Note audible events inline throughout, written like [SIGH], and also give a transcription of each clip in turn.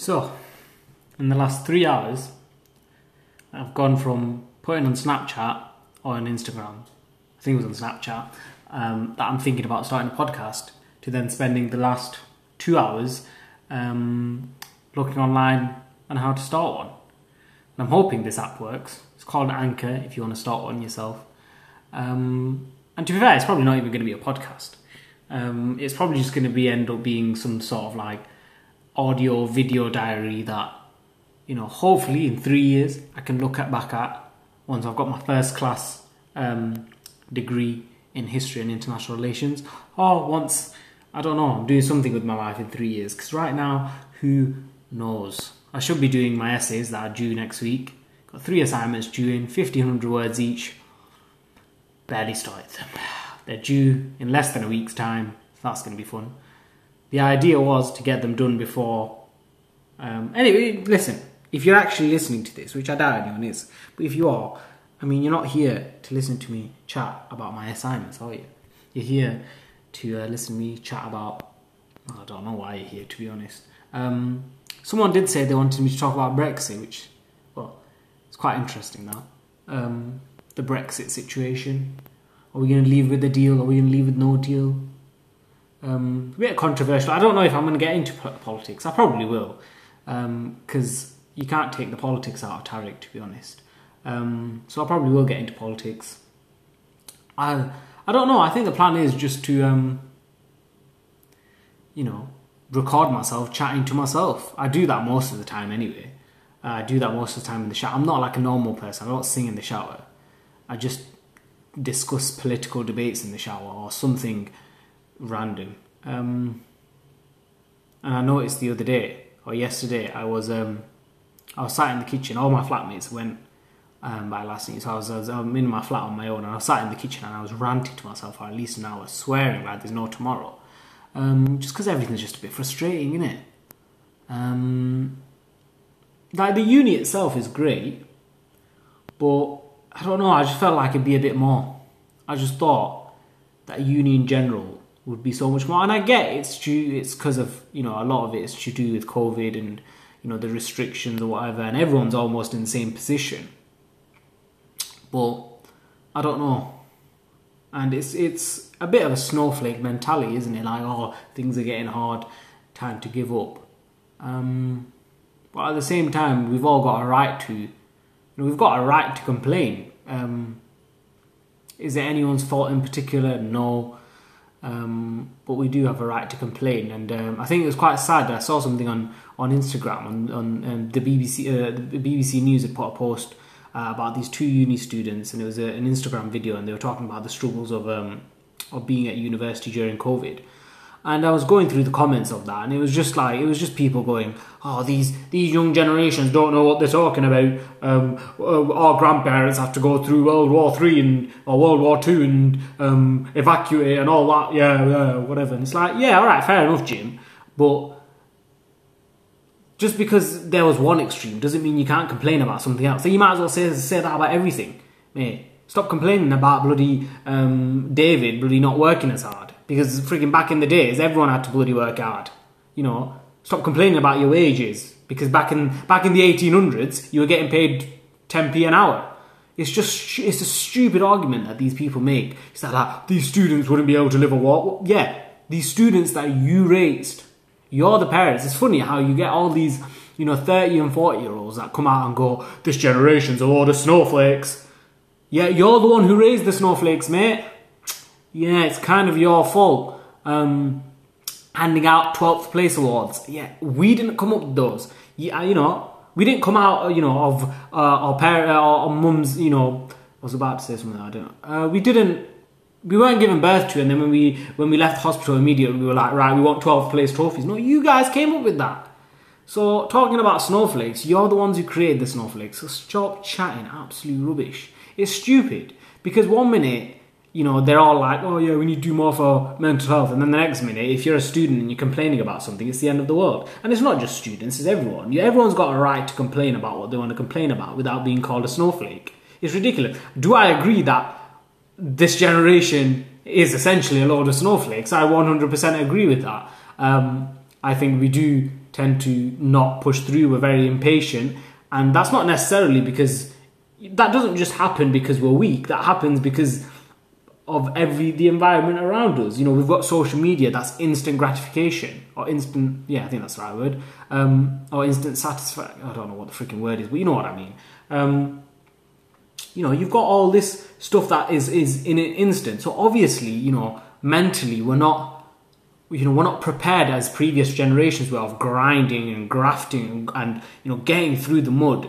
So, in the last three hours, I've gone from putting on Snapchat or on Instagram, I think it was on Snapchat, um, that I'm thinking about starting a podcast, to then spending the last two hours um, looking online on how to start one. And I'm hoping this app works. It's called Anchor if you want to start one yourself. Um, and to be fair, it's probably not even going to be a podcast. Um, it's probably just going to be end up being some sort of like audio video diary that you know hopefully in three years I can look at back at once I've got my first class um, degree in history and international relations. Or once I don't know I'm doing something with my life in three years. Because right now who knows? I should be doing my essays that are due next week. Got three assignments due in 1500 words each. Barely started them. They're due in less than a week's time. That's going to be fun the idea was to get them done before. Um, anyway, listen, if you're actually listening to this, which I doubt anyone is, but if you are, I mean, you're not here to listen to me chat about my assignments, are you? You're here to uh, listen to me chat about. I don't know why you're here, to be honest. Um, someone did say they wanted me to talk about Brexit, which, well, it's quite interesting now. Um, the Brexit situation. Are we going to leave with a deal? Are we going to leave with no deal? Um, a bit controversial. I don't know if I'm going to get into politics. I probably will, because um, you can't take the politics out of Tariq, to be honest. Um, so I probably will get into politics. I I don't know. I think the plan is just to, um, you know, record myself chatting to myself. I do that most of the time anyway. Uh, I do that most of the time in the shower. I'm not like a normal person. I don't sing in the shower. I just discuss political debates in the shower or something random. Um, and I noticed the other day or yesterday I was um, I was sat in the kitchen. All my flatmates went um, by last night, so I was, I was I'm in my flat on my own, and I was sat in the kitchen and I was ranting to myself for at least an hour, swearing like there's no tomorrow. Um, just because everything's just a bit frustrating, isn't it? Um, like the uni itself is great, but I don't know. I just felt like it'd be a bit more. I just thought that uni in general would be so much more. And I get it's due, it's because of you know a lot of it is to do with COVID and you know the restrictions or whatever, and everyone's almost in the same position. But I don't know, and it's it's a bit of a snowflake mentality, isn't it? Like oh things are getting hard, time to give up. Um, but at the same time, we've all got a right to, you know, we've got a right to complain. Um, is it anyone's fault in particular? No. Um, but we do have a right to complain, and um, I think it was quite sad. I saw something on on Instagram on on um, the BBC uh, the BBC News had put a post uh, about these two uni students, and it was a, an Instagram video, and they were talking about the struggles of um, of being at university during COVID. And I was going through the comments of that, and it was just like it was just people going, "Oh, these these young generations don't know what they're talking about. Um, uh, our grandparents have to go through World War Three and or World War Two and um, evacuate and all that. Yeah, yeah, whatever." And it's like, yeah, all right, fair enough, Jim, but just because there was one extreme doesn't mean you can't complain about something else. So you might as well say say that about everything, mate. Stop complaining about bloody um, David bloody not working as hard because freaking back in the days, everyone had to bloody work hard. You know, stop complaining about your wages because back in back in the 1800s, you were getting paid 10p an hour. It's just it's a stupid argument that these people make. It's that like, these students wouldn't be able to live a what? Yeah, these students that you raised, you're the parents. It's funny how you get all these you know 30 and 40 year olds that come out and go, this generation's a load of snowflakes. Yeah, you're the one who raised the snowflakes, mate yeah, it's kind of your fault. Um, handing out 12th place awards. Yeah, we didn't come up with those. Yeah, you know, we didn't come out, you know, of uh, our parent, uh, our, mums, you know, I was about to say something, I don't know. Uh, we didn't, we weren't given birth to, and then when we when we left hospital immediately, we were like, right, we want 12th place trophies. No, you guys came up with that. So talking about snowflakes, you're the ones who created the snowflakes. So stop chatting absolute rubbish. It's stupid because one minute you know, they're all like, oh yeah, we need to do more for mental health. And then the next minute, if you're a student and you're complaining about something, it's the end of the world. And it's not just students, it's everyone. Everyone's got a right to complain about what they want to complain about without being called a snowflake. It's ridiculous. Do I agree that this generation is essentially a load of snowflakes? I 100% agree with that. Um, I think we do tend to not push through. We're very impatient, and that's not necessarily because that doesn't just happen because we're weak. That happens because of every the environment around us. You know, we've got social media that's instant gratification or instant. Yeah, I think that's the right word. Um, or instant satisfaction. I don't know what the freaking word is, but you know what I mean. Um, you know, you've got all this stuff that is is in an instant. So obviously, you know, mentally, we're not. You know, we're not prepared as previous generations were of grinding and grafting and you know getting through the mud.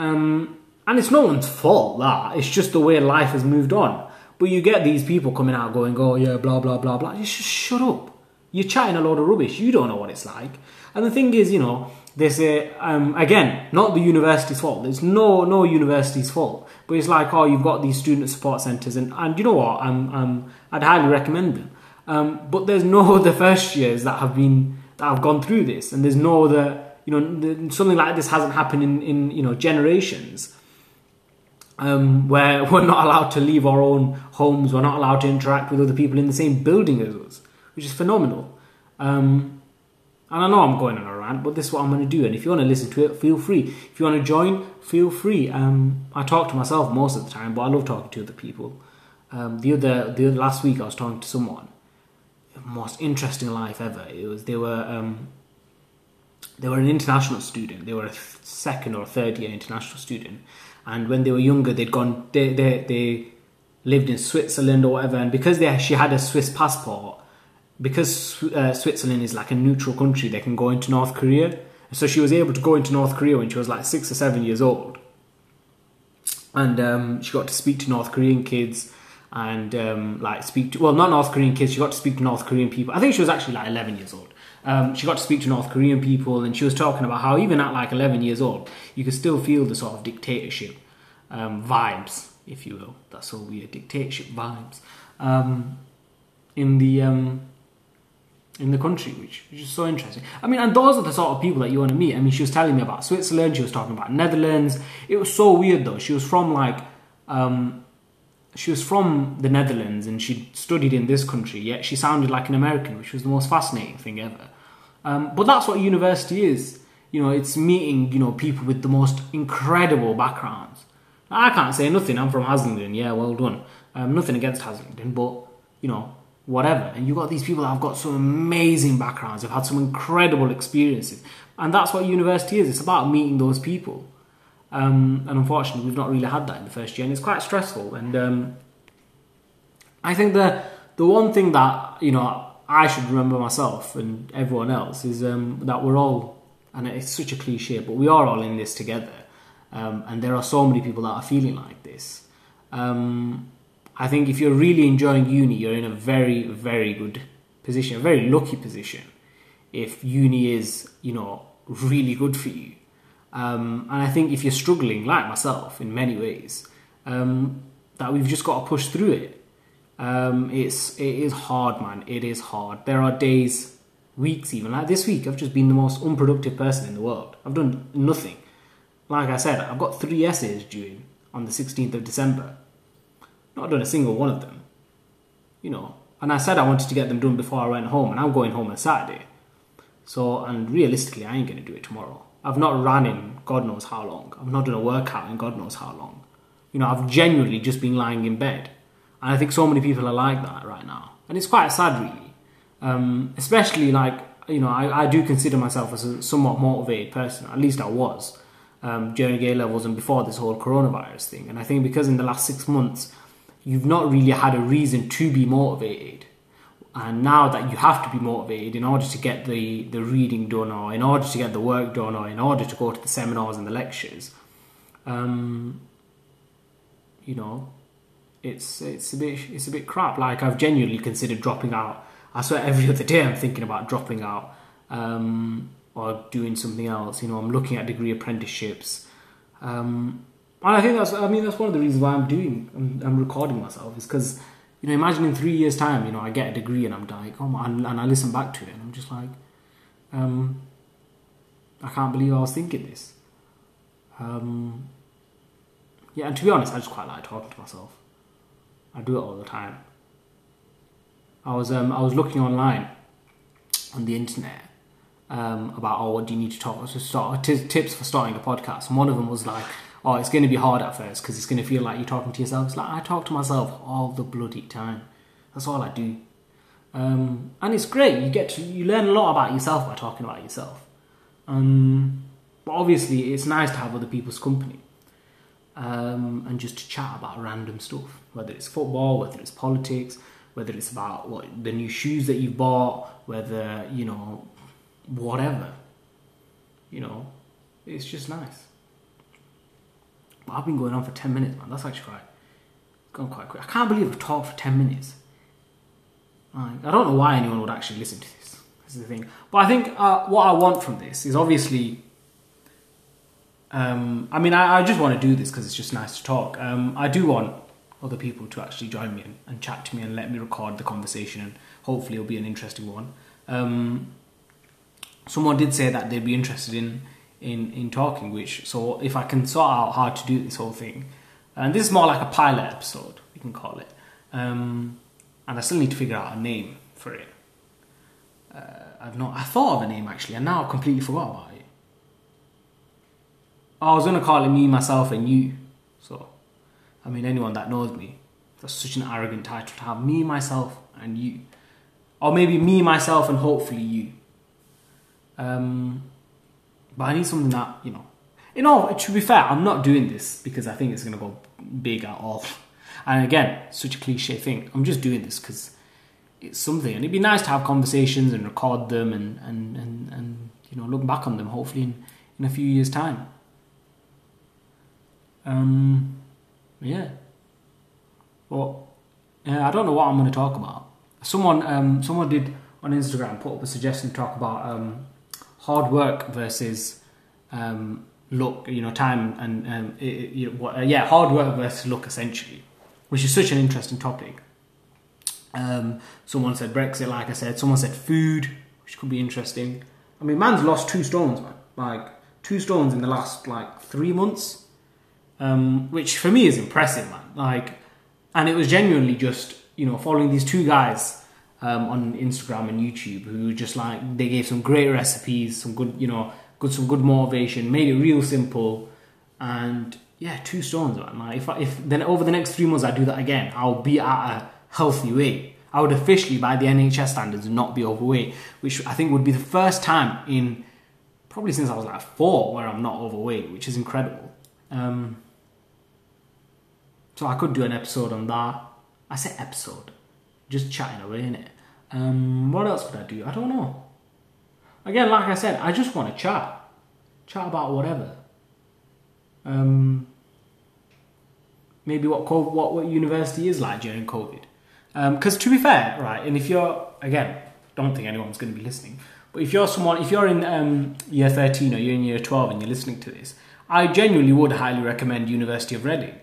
Um, and it's no one's fault that it's just the way life has moved on but you get these people coming out going, oh yeah, blah, blah, blah, blah. Just shut up. You're chatting a load of rubbish. You don't know what it's like. And the thing is, you know, they say, um, again, not the university's fault. There's no no university's fault. But it's like, oh, you've got these student support centres, and, and you know what? I'm, I'm, I'd highly recommend them. Um, but there's no [LAUGHS] other first years that have been that have gone through this, and there's no other, you know, something like this hasn't happened in, in you know generations um, where [LAUGHS] we're not allowed to leave our own homes, we're not allowed to interact with other people in the same building as us, which is phenomenal. Um, and I know I'm going on a rant, but this is what I'm going to do. And if you want to listen to it, feel free. If you want to join, feel free. Um, I talk to myself most of the time, but I love talking to other people. Um, the other, the other last week, I was talking to someone. Most interesting life ever. It was they were um, they were an international student. They were a second or third year international student, and when they were younger they'd gone they they, they lived in Switzerland or whatever. And because they she had a Swiss passport because uh, Switzerland is like a neutral country they can go into North Korea. So she was able to go into North Korea when she was like six or seven years old. And um, she got to speak to North Korean kids and um, like speak to well not North Korean kids she got to speak to North Korean people. I think she was actually like 11 years old um, she got to speak to North Korean people, and she was talking about how even at like 11 years old, you could still feel the sort of dictatorship um, vibes, if you will. That's so weird, dictatorship vibes um, in the um, in the country, which, which is so interesting. I mean, and those are the sort of people that you want to meet. I mean, she was telling me about Switzerland. She was talking about Netherlands. It was so weird though. She was from like um, she was from the Netherlands and she studied in this country, yet she sounded like an American, which was the most fascinating thing ever. Um, but that's what university is. You know, it's meeting, you know, people with the most incredible backgrounds. I can't say nothing. I'm from Haslingden. Yeah, well done. Um, nothing against Haslingden, but, you know, whatever. And you've got these people that have got some amazing backgrounds, have had some incredible experiences. And that's what university is. It's about meeting those people. Um, and unfortunately, we've not really had that in the first year, and it's quite stressful. And um, I think the the one thing that you know I should remember myself and everyone else is um, that we're all, and it's such a cliche, but we are all in this together. Um, and there are so many people that are feeling like this. Um, I think if you're really enjoying uni, you're in a very, very good position, a very lucky position. If uni is, you know, really good for you, um, and I think if you're struggling, like myself, in many ways, um, that we've just got to push through it. Um, it's it is hard, man. It is hard. There are days, weeks, even like this week. I've just been the most unproductive person in the world. I've done nothing. Like I said, I've got three essays due on the 16th of December. Not done a single one of them. You know, and I said I wanted to get them done before I went home, and I'm going home on Saturday. So, and realistically, I ain't going to do it tomorrow. I've not run in God knows how long. I've not done a workout in God knows how long. You know, I've genuinely just been lying in bed. And I think so many people are like that right now. And it's quite sad, really. Um, especially like, you know, I, I do consider myself as a somewhat motivated person. At least I was um, during A levels and before this whole coronavirus thing. And I think because in the last six months, you've not really had a reason to be motivated and now that you have to be motivated in order to get the, the reading done or in order to get the work done or in order to go to the seminars and the lectures um, you know it's it's a bit it's a bit crap. Like I've genuinely considered dropping out. I swear every [LAUGHS] other day I'm thinking about dropping out um, or doing something else. You know I'm looking at degree apprenticeships. Um, and I think that's I mean that's one of the reasons why I'm doing I'm, I'm recording myself is because you know, imagine in three years' time, you know, I get a degree and I'm like, oh man, and I listen back to it and I'm just like, um, I can't believe I was thinking this. Um, yeah, and to be honest, I just quite like talking to myself. I do it all the time. I was um, I was looking online on the internet um, about oh, what do you need to talk to start t- tips for starting a podcast, and one of them was like, oh, it's going to be hard at first because it's going to feel like you're talking to yourself. It's like I talk to myself all the bloody time. That's all I do, um, and it's great. You get to you learn a lot about yourself by talking about yourself. Um, but obviously, it's nice to have other people's company um, and just to chat about random stuff, whether it's football, whether it's politics, whether it's about what the new shoes that you bought, whether you know whatever. You know, it's just nice. But I've been going on for ten minutes, man. That's actually quite gone quite quick. I can't believe I've talked for ten minutes. Like, I don't know why anyone would actually listen to this. This is the thing. But I think uh, what I want from this is obviously. Um, I mean, I, I, just want to do this because it's just nice to talk. Um, I do want other people to actually join me and, and, chat to me and let me record the conversation, and hopefully it'll be an interesting one. Um, someone did say that they'd be interested in in in talking, which so if I can sort out how to do this whole thing, and this is more like a pilot episode, we can call it. Um, and I still need to figure out a name for it. Uh, I've not. I thought of a name actually, and now I completely forgot about it. I was gonna call it me, myself, and you. So, I mean, anyone that knows me, that's such an arrogant title to have. Me, myself, and you, or maybe me, myself, and hopefully you. Um, but I need something that you know. You know, to be fair, I'm not doing this because I think it's gonna go big at all. And again, such a cliche thing. I'm just doing this because it's something, and it'd be nice to have conversations and record them and and and, and you know look back on them. Hopefully, in in a few years' time. Um, yeah. Well, yeah, I don't know what I'm going to talk about. Someone um someone did on Instagram put up a suggestion to talk about um hard work versus um, you know, time and um, it, you know, what, uh, yeah, hard work versus luck essentially, which is such an interesting topic. Um, someone said Brexit, like I said. Someone said food, which could be interesting. I mean, man's lost two stones, man. Like two stones in the last like three months, um, which for me is impressive, man. Like, and it was genuinely just you know following these two guys um, on Instagram and YouTube who just like they gave some great recipes, some good, you know, good some good motivation, made it real simple, and yeah, two stones, man. Like if I, if then over the next three months I do that again, I'll be at a healthy weight. I would officially, by the NHS standards, not be overweight, which I think would be the first time in probably since I was like four where I'm not overweight, which is incredible. Um, so I could do an episode on that. I say episode just chatting away in it. Um, what else could I do? I don't know. Again, like I said, I just want to chat, chat about whatever. Um, maybe what COVID, what what university is like during COVID. Because um, to be fair, right, and if you're again, don't think anyone's going to be listening, but if you're someone, if you're in um, year thirteen or you're in year twelve and you're listening to this, I genuinely would highly recommend University of Reading.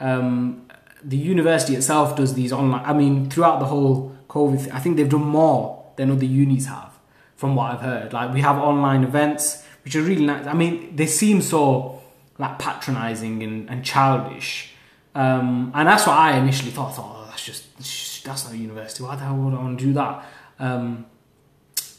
Um, the university itself does these online. I mean, throughout the whole COVID, I think they've done more than other unis have, from what I've heard. Like we have online events, which are really nice. I mean, they seem so like patronizing and, and childish, um, and that's what I initially thought. Oh, that's just that's not a university. Why the hell would I want to do that? Um,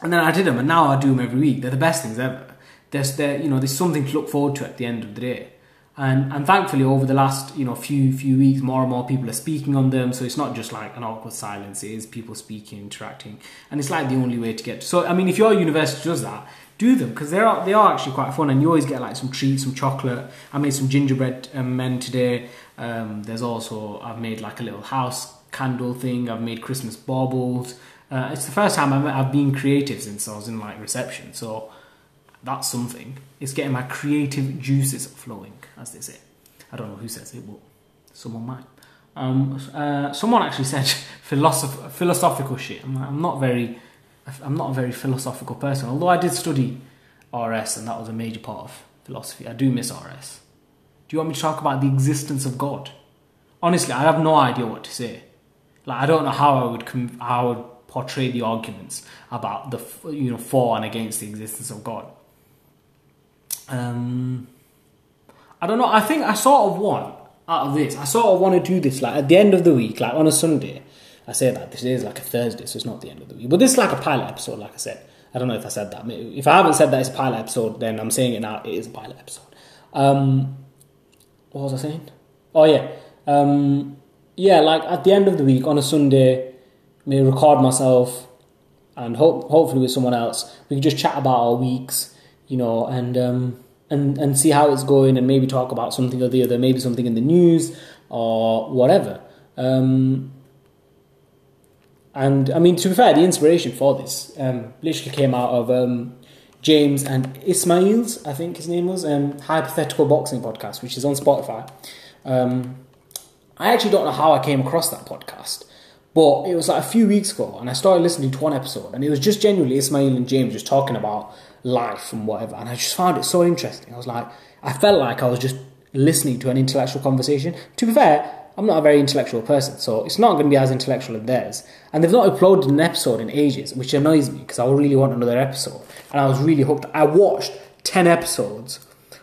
and then I did them, and now I do them every week. They're the best things ever. There's there, you know, there's something to look forward to at the end of the day and and thankfully over the last you know few few weeks more and more people are speaking on them. So it's not just like an awkward silence. It is people speaking interacting. And it's like the only way to get to, so i mean if your university does that do them. Because they are they are actually quite fun. And you always get like some treats some chocolate. I made some gingerbread um, men today. Um, there's also i've made like a little house candle thing. I've made christmas baubles. Uh, it's the first time I've, I've been creative since i was in like reception. So that's something. It's getting my creative juices flowing, as they say. I don't know who says it, but someone might. Um, uh, someone actually said [LAUGHS] philosoph- philosophical shit. I'm, I'm, not very, I'm not a very philosophical person. Although I did study RS, and that was a major part of philosophy. I do miss RS. Do you want me to talk about the existence of God? Honestly, I have no idea what to say. Like I don't know how I would com- how I would portray the arguments about the you know for and against the existence of God. Um, I don't know. I think I sort of want out of this. I sort of want to do this like at the end of the week, like on a Sunday. I say that this is like a Thursday, so it's not the end of the week. But this is like a pilot episode, like I said. I don't know if I said that. If I haven't said that it's a pilot episode, then I'm saying it now. It is a pilot episode. Um, what was I saying? Oh yeah, um, yeah. Like at the end of the week on a Sunday, may record myself and hope hopefully with someone else. We can just chat about our weeks, you know, and um, and and see how it's going, and maybe talk about something or the other, maybe something in the news or whatever. Um, and I mean, to be fair, the inspiration for this um, literally came out of um, James and Ismail's, I think his name was, um, Hypothetical Boxing Podcast, which is on Spotify. Um, I actually don't know how I came across that podcast, but it was like a few weeks ago, and I started listening to one episode, and it was just genuinely Ismail and James just talking about life and whatever, and I just found it so interesting. I was like, I felt like I was just listening to an intellectual conversation. To be fair, I'm not a very intellectual person, so it's not going to be as intellectual as theirs. And they've not uploaded an episode in ages, which annoys me because I really want another episode. And I was really hooked. I watched 10 episodes,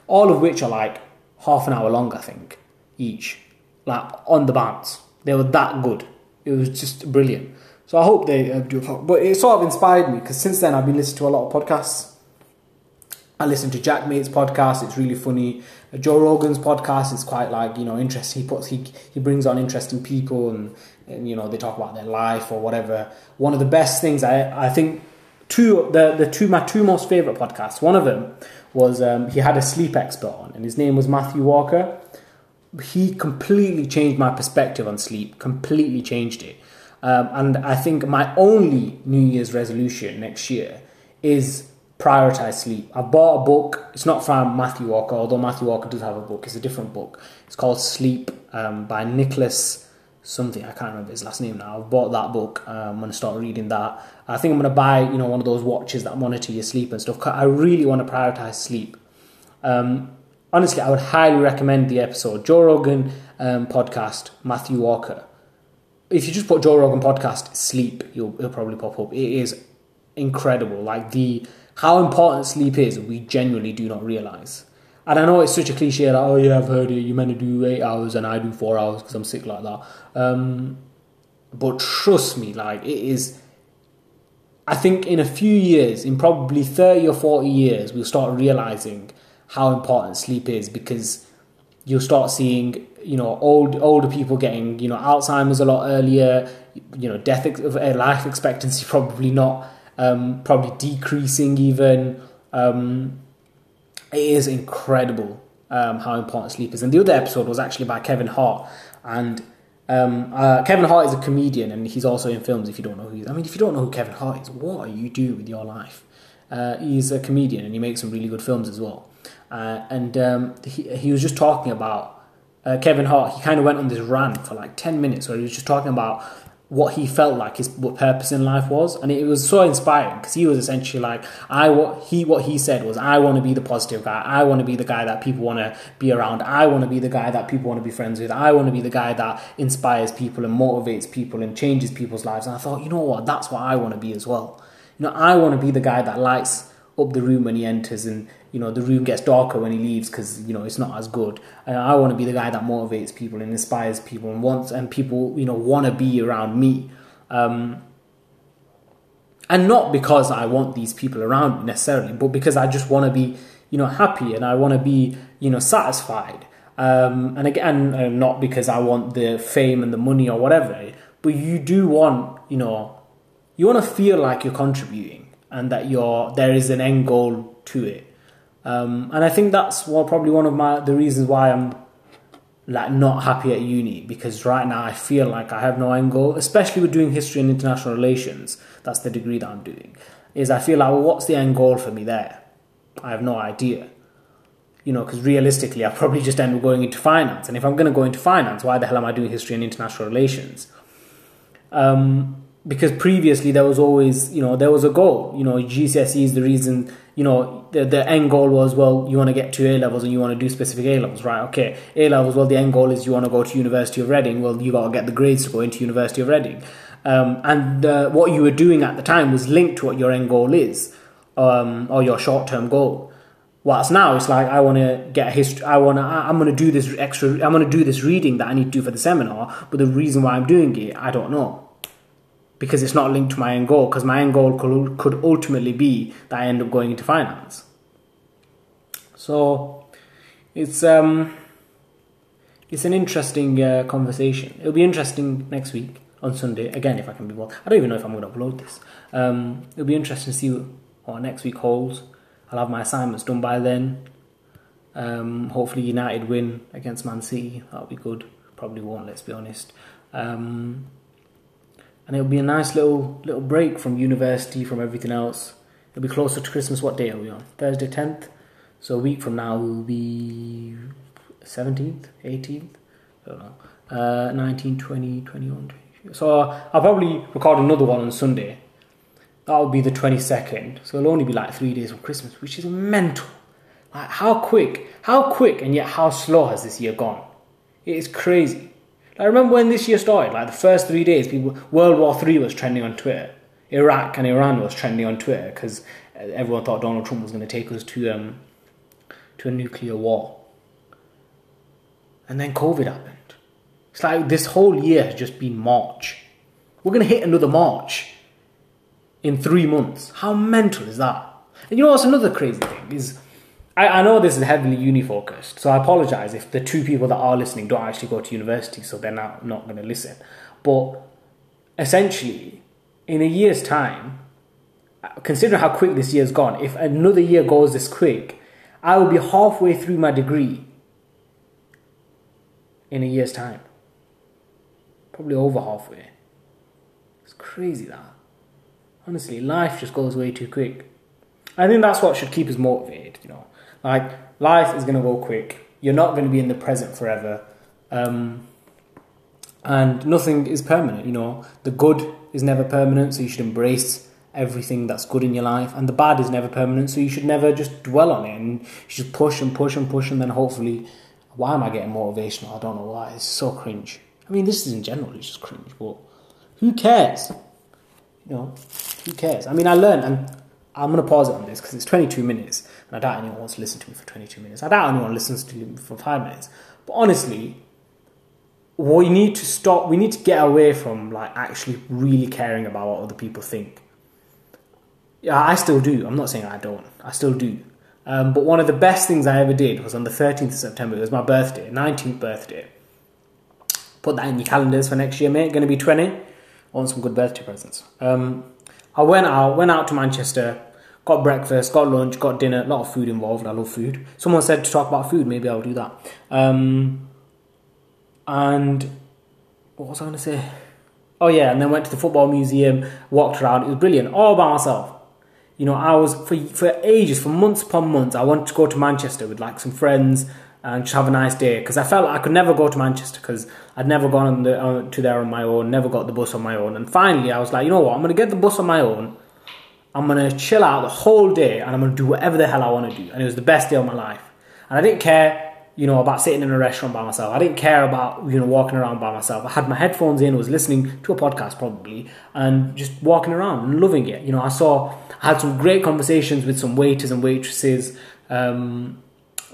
all of which are like half an hour long, I think, each, like on the bounce. They were that good. It was just brilliant. So I hope they uh, do. But it sort of inspired me because since then I've been listening to a lot of podcasts I listen to Jack Maate's podcast. It's really funny. Joe Rogan's podcast is quite like you know interesting. He puts he he brings on interesting people and, and you know they talk about their life or whatever. One of the best things I I think two the the two my two most favorite podcasts. One of them was um, he had a sleep expert on and his name was Matthew Walker. He completely changed my perspective on sleep. Completely changed it. Um, and I think my only New Year's resolution next year is prioritize sleep. I bought a book. It's not from Matthew Walker, although Matthew Walker does have a book. It's a different book. It's called Sleep um, by Nicholas something. I can't remember his last name now. I've bought that book. Um, I'm going to start reading that. I think I'm going to buy you know one of those watches that monitor your sleep and stuff. I really want to prioritize sleep. Um, honestly, I would highly recommend the episode Joe Rogan um, podcast. Matthew Walker. If you just put Joe Rogan podcast sleep, you'll, it'll probably pop up. It is incredible. Like the how important sleep is, we genuinely do not realize. And I know it's such a cliche like, oh yeah, I've heard it. You're meant to do eight hours, and I do four hours because I'm sick like that. Um, but trust me, like it is. I think in a few years, in probably thirty or forty years, we'll start realizing how important sleep is because you'll start seeing you know old older people getting you know Alzheimer's a lot earlier. You know, death of life expectancy [LAUGHS] probably not um, probably decreasing even. Um, it is incredible um, how important sleep is. And the other episode was actually by Kevin Hart, and um, uh, Kevin Hart is a comedian, and he's also in films. If you don't know who, he is. I mean, if you don't know who Kevin Hart is, what are you doing with your life? Uh, he's a comedian, and he makes some really good films as well. Uh, and um, he he was just talking about uh, Kevin Hart. He kind of went on this rant for like ten minutes, where he was just talking about what he felt like his what purpose in life was. And it was so inspiring because he was essentially like i what he what he said was i want to be the positive guy. I want to be the guy that people want to be around. I want to be the guy that people want to be friends with. I want to be the guy that inspires people and motivates people and changes people's lives. And i thought you know what? That's what i want to be as well. You know i want to be the guy that lights up the room when he enters and you know the room gets darker when he leaves because you know it's not as good. And i want to be the guy that motivates people and inspires people and wants and people you know want to be around me. Um, and not because i want these people around necessarily but because i just want to be you know happy and i want to be you know satisfied. Um, and again uh, not because i want the fame and the money or whatever but you do want you know you want to feel like you're contributing and that you're there is an end goal to it um, and I think that's what probably one of my the reasons why I'm like not happy at uni because right now I feel like I have no end goal, especially with doing history and international relations. That's the degree that I'm doing. Is I feel like well, what's the end goal for me there? I have no idea. You know, because realistically, I probably just end up going into finance. And if I'm going to go into finance, why the hell am I doing history and international relations? Um, because previously there was always, you know, there was a goal. You know, GCSE is the reason you know, the, the end goal was, well, you want to get to A levels and you want to do specific A levels, right? Okay, A levels, well, the end goal is you want to go to University of Reading. Well, you got to get the grades to go into University of Reading. Um, and uh, what you were doing at the time was linked to what your end goal is, um, or your short term goal. Whilst now it's like I want to get a history. I want to. I'm going to do this extra. I'm going to do this reading that I need to do for the seminar. But the reason why I'm doing it, I don't know. Because it's not linked to my end goal. Because my end goal could, could ultimately be that I end up going into finance. So it's um it's an interesting uh, conversation. It'll be interesting next week on Sunday again if I can be well. I don't even know if I'm going to upload this. Um, it'll be interesting to see what next week holds. I'll have my assignments done by then. Um, hopefully United win against Man City. That'll be good. Probably won't. Let's be honest. Um, and it'll be a nice little little break from university, from everything else. It'll be closer to Christmas. What day are we on? Thursday, tenth. So a week from now will be 17th, 18th, I don't know, uh, 19, 20, 21, 22. So I'll probably record another one on Sunday. That will be the 22nd. So it'll only be like three days from Christmas, which is mental. Like how quick, how quick and yet how slow has this year gone? It is crazy. I remember when this year started, like the first three days, people World War Three was trending on Twitter. Iraq and Iran was trending on Twitter because everyone thought Donald Trump was going to take us to um, to a nuclear war. And then COVID happened. It's like this whole year has just been March. We're going to hit another March in three months. How mental is that? And you know what's another crazy thing is I, I know this is heavily uni focused, so I apologize if the two people that are listening don't actually go to university, so they're not, not going to listen. But essentially, in a year's time, consider how quick this year's gone. If another year goes this quick, I will be halfway through my degree in a year's time. Probably over halfway. It's crazy that. Honestly, life just goes way too quick. I think that's what should keep us motivated, you know. Like, life is going to go quick. You're not going to be in the present forever. Um, and nothing is permanent, you know. The good is never permanent, so you should embrace everything that's good in your life, and the bad is never permanent, so you should never just dwell on it and you should push and push and push, and then hopefully, why am I getting motivational? I don't know why. It's so cringe. I mean, this is in general, it's just cringe, but who cares? You know, who cares? I mean, I learned, and I'm going to pause it on this because it's 22 minutes, and I doubt anyone wants to listen to me for 22 minutes. I doubt anyone listens to me for five minutes. But honestly, we need to stop, we need to get away from like actually really caring about what other people think yeah, I still do. I'm not saying I don't. I still do. Um, but one of the best things I ever did was on the 13th of September. It was my birthday, 19th birthday. Put that in your calendars for next year, mate. Going to be 20. I want some good birthday presents. Um, I went out, went out to Manchester, got breakfast, got lunch, got dinner. A lot of food involved. I love food. Someone said to talk about food. Maybe I'll do that. Um, and what was I going to say? Oh yeah, and then went to the football museum, walked around. It was brilliant, all by myself you know, I was for for ages, for months upon months, I wanted to go to Manchester with like some friends and just have a nice day because I felt I could never go to Manchester because I'd never gone the, to there on my own, never got the bus on my own. And finally, I was like, you know what, I'm gonna get the bus on my own. I'm gonna chill out the whole day and I'm gonna do whatever the hell I want to do. And it was the best day of my life. And I didn't care you know, about sitting in a restaurant by myself. I didn't care about, you know, walking around by myself. I had my headphones in, was listening to a podcast probably, and just walking around and loving it. You know, I saw, I had some great conversations with some waiters and waitresses. Um,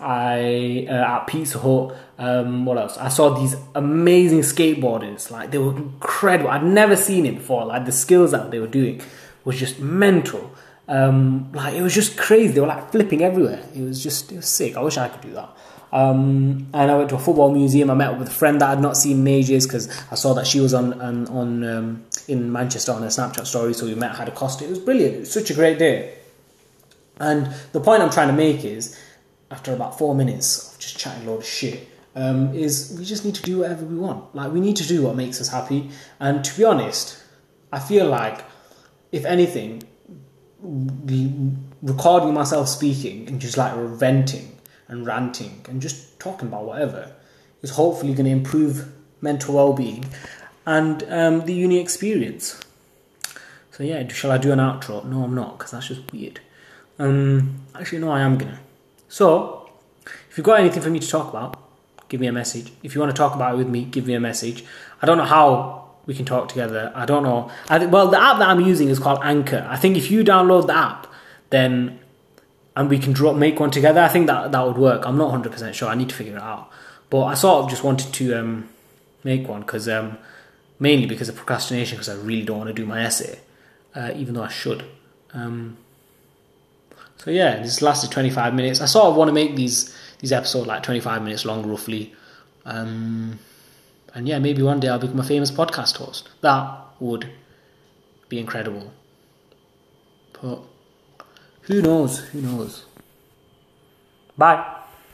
I uh, at Pizza Hut. Um, what else? I saw these amazing skateboarders. Like they were incredible. I'd never seen it before. Like the skills that they were doing was just mental. Um, like it was just crazy. They were like flipping everywhere. It was just it was sick. I wish I could do that. Um, and I went to a football museum. I met up with a friend that I'd not seen in ages because I saw that she was on on, on um, in Manchester on a Snapchat story. So we met, had a costume. It was brilliant. It was such a great day. And the point I'm trying to make is, after about four minutes of just chatting a load of shit, um, is we just need to do whatever we want. Like we need to do what makes us happy. And to be honest, I feel like, if anything, recording myself speaking and just like venting and ranting and just talking about whatever is hopefully going to improve mental well-being and um, the uni experience. So yeah, shall I do an outro? No, I'm not because that's just weird. Um, actually, no, I am gonna. So, if you've got anything for me to talk about, give me a message. If you want to talk about it with me, give me a message. I don't know how we can talk together. I don't know. I th- well, the app that I'm using is called Anchor. I think if you download the app, then and we can draw make one together. I think that that would work. I'm not 100 percent sure. I need to figure it out. But I sort of just wanted to um, make one because um, mainly because of procrastination, because I really don't want to do my essay, uh, even though I should. Um, so yeah, this lasted 25 minutes. I sort of want to make these these episodes like 25 minutes long, roughly. Um, and yeah, maybe one day I'll become a famous podcast host. That would be incredible. But who knows? Who knows? Bye.